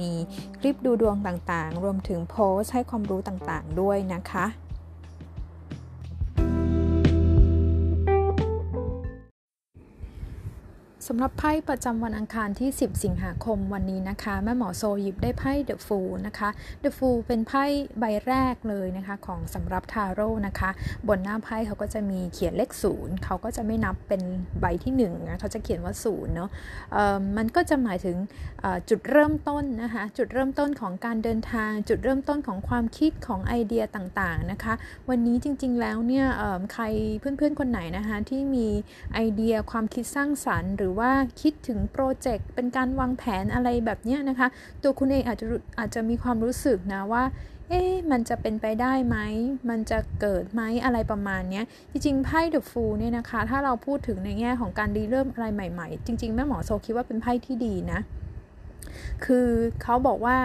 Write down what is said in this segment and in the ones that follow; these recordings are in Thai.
มีคลิปดูดวงต่างๆ รวมถึงโพสต์ให้ความรู้ต่างๆ ด้วยนะคะ สำหรับไพ่ประจำวันอังคารที่ 10 สิงหาคมวันนี้นะคะ แม่หมอโซหยิบได้ไพ่เดอะฟูนะคะ เดอะฟูเป็นไพ่ใบแรกเลยนะคะของสำหรับทาโร่นะคะ บนหน้าไพ่เขาก็จะมีเขียนเลขศูนย์เขาก็จะไม่นับเป็นใบที่1นะเขาจะเขียนว่าศูนย์เนาะมันก็จะหมายถึงจุดเริ่มต้นนะคะ จุดเริ่มต้นของการเดินทาง จุดเริ่มต้นของความคิดของไอเดียต่างๆนะคะ วันนี้จริงๆแล้วเนี่ยใครเพื่อนๆคนไหนนะคะที่มีไอเดียความคิดสร้างสรรค์หรือว่าคิดถึงโปรเจกต์เป็นการวางแผนอะไรแบบนี้นะคะ ตัวคุณเองอาจจะอาจจะมีความรู้สึกนะว่าเอ๊ะมันจะเป็นไปได้ไหม มันจะเกิดไหมอะไรประมาณนี้จริงๆ ไพ่เดอะฟูลเนี่ยนะคะ ถ้าเราพูดถึงในแง่ของการดีเริ่มอะไรใหม่ ๆ จริง ๆ แม่หมอโซคิดว่าเป็นไพ่ที่ดีนะ คือเขาบอกว่า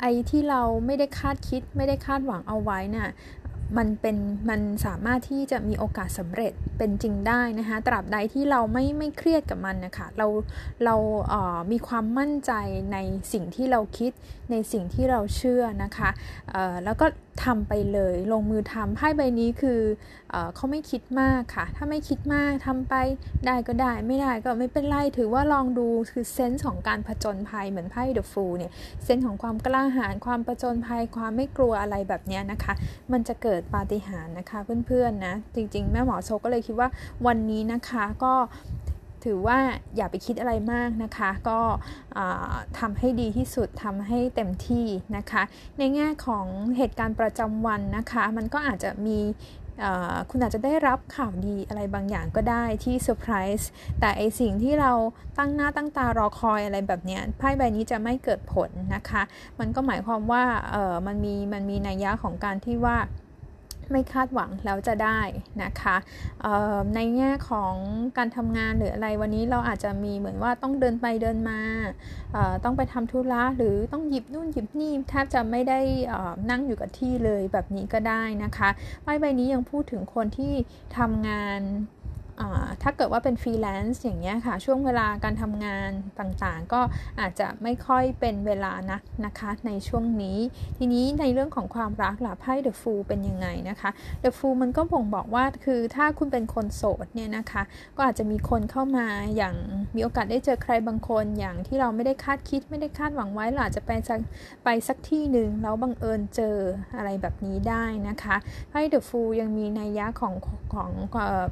ไอ้ที่เราไม่ได้คาดคิดไม่ได้คาดหวังเอาไว้นะ่ะ มันเป็นมันสามารถที่จะมีโอกาสสำเร็จเป็นจริงได้นะคะตราบใดที่เราไม่ไม่เครียดกับมันนะคะเราเราเามีความมั่นใจในสิ่งที่เราคิดในสิ่งที่เราเชื่อนะคะแล้วก็ทำไปเลยลงมือทำไพ่ใบนี้คือเอเขาไม่คิดมากค่ะ ถ้าไม่คิดมากทำไปได้ก็ได้ไม่ได้ก็ไม่เป็นไรถือว่าลองดูคือเซนส์ของการผจญภัยเหมือนไพ่เดอะฟูลเนี่ยเซนส์ของความกล้าหาญความผจญภัยความไม่กลัวอะไรแบบนี้นะคะ มันจะเกิดปาฏิหาริย์นะคะเพื่อนๆนะจริง ๆ แม่หมอโชก็เลยคิดว่าวันนี้นะคะก็ถือว่าอย่าไปคิดอะไรมากนะคะ ก็ทำให้ดีที่สุดทำให้เต็มที่นะคะ ในแง่ของเหตุการณ์ประจำวันนะคะ มันก็อาจจะมีคุณอาจจะได้รับข่าวดีอะไรบางอย่างก็ได้ที่เซอร์ไพรส์แต่ไอสิ่งที่เราตั้งหน้าตั้งตารอคอยอะไรแบบนี้ไพ่ใบนี้จะไม่เกิดผลนะคะ มันก็หมายความว่ามันมีมันมีนัยยะของการที่ว่า ไม่คาดหวังแล้วจะได้นะคะในแง่ของการทำงานหรืออะไรวันนี้เราอาจจะมีเหมือนว่าต้องเดินไปเดินมา ต้องไปทำธุระหรือต้องหยิบนู่นหยิบนี่แทบจะไม่ได้นั่งอยู่กับที่เลยแบบนี้ก็ได้นะคะใบใบนี้ยังพูดถึงคนที่ทำงาน ถ้าเกิดว่าเป็นฟรีแลนซ์อย่างเงี้ยค่ะ ช่วงเวลาการทำงานต่างๆ ก็อาจจะไม่ค่อยเป็นเวลานะนะคะในช่วงนี้ ทีนี้ในเรื่องของความรักล่ะไพ่เดอะฟูลเป็นยังไงนะคะเดอะฟูลมันก็บ่งบอกว่าคือถ้าคุณเป็นคนโสดเนี่ยนะคะ ก็อาจจะมีคนเข้ามาอย่างมีโอกาสได้เจอใครบางคนอย่างที่เราไม่ได้คาดคิดไม่ได้คาดหวังไว้เราอาจจะไปสักไปสักที่หนึ่งแล้วบังเอิญเจออะไรแบบนี้ได้นะคะไพ่เดอะฟูลยังมีนัยยะของของ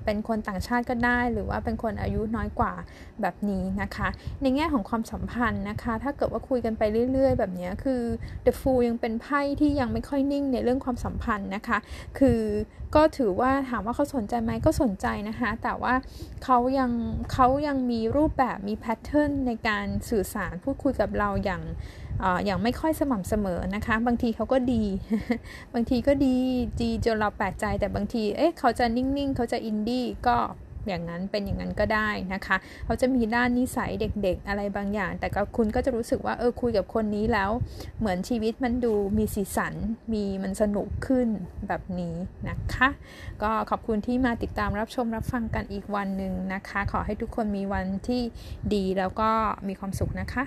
เป็นคนต่างชาติก็ได้หรือว่าเป็นคนอายุน้อยกว่าแบบนี้นะคะ ในแง่ของความสัมพันธ์นะคะ ถ้าเกิดว่าคุยกันไปเรื่อย ๆ แบบนี้คือ The Fool ยังเป็นไพ่ที่ยังไม่ค่อยนิ่งในเรื่องความสัมพันธ์นะคะ คือก็ถือว่าถามว่าเขาสนใจไหมก็สนใจนะคะ แต่ว่าเขายังเขายังมีรูปแบบมีแพทเทิร์นในการสื่อสารพูดคุยกับเราอย่างอย่างไม่ค่อยสม่ำเสมอนะคะ บางทีเขาก็ดี บางทีก็ดีดีจนเราแปลกใจแต่บางที เอ๊ะเขาจะนิ่ง ๆ เขาจะอินดี้ก็ อย่างนั้นเป็นอย่างนั้นก็ได้นะคะเขาจะมีด้านนิสัยเด็กๆ อะไรบางอย่าง แต่ก็คุณก็จะรู้สึกว่าเออคุยกับคนนี้แล้ว เหมือนชีวิตมันดูมีสีสันมีมันสนุกขึ้นแบบนี้นะคะ ก็ขอบคุณที่มาติดตามรับชมรับฟังกันอีกวันหนึ่งนะคะ ขอให้ทุกคนมีวันที่ดีแล้วก็มีความสุขนะคะ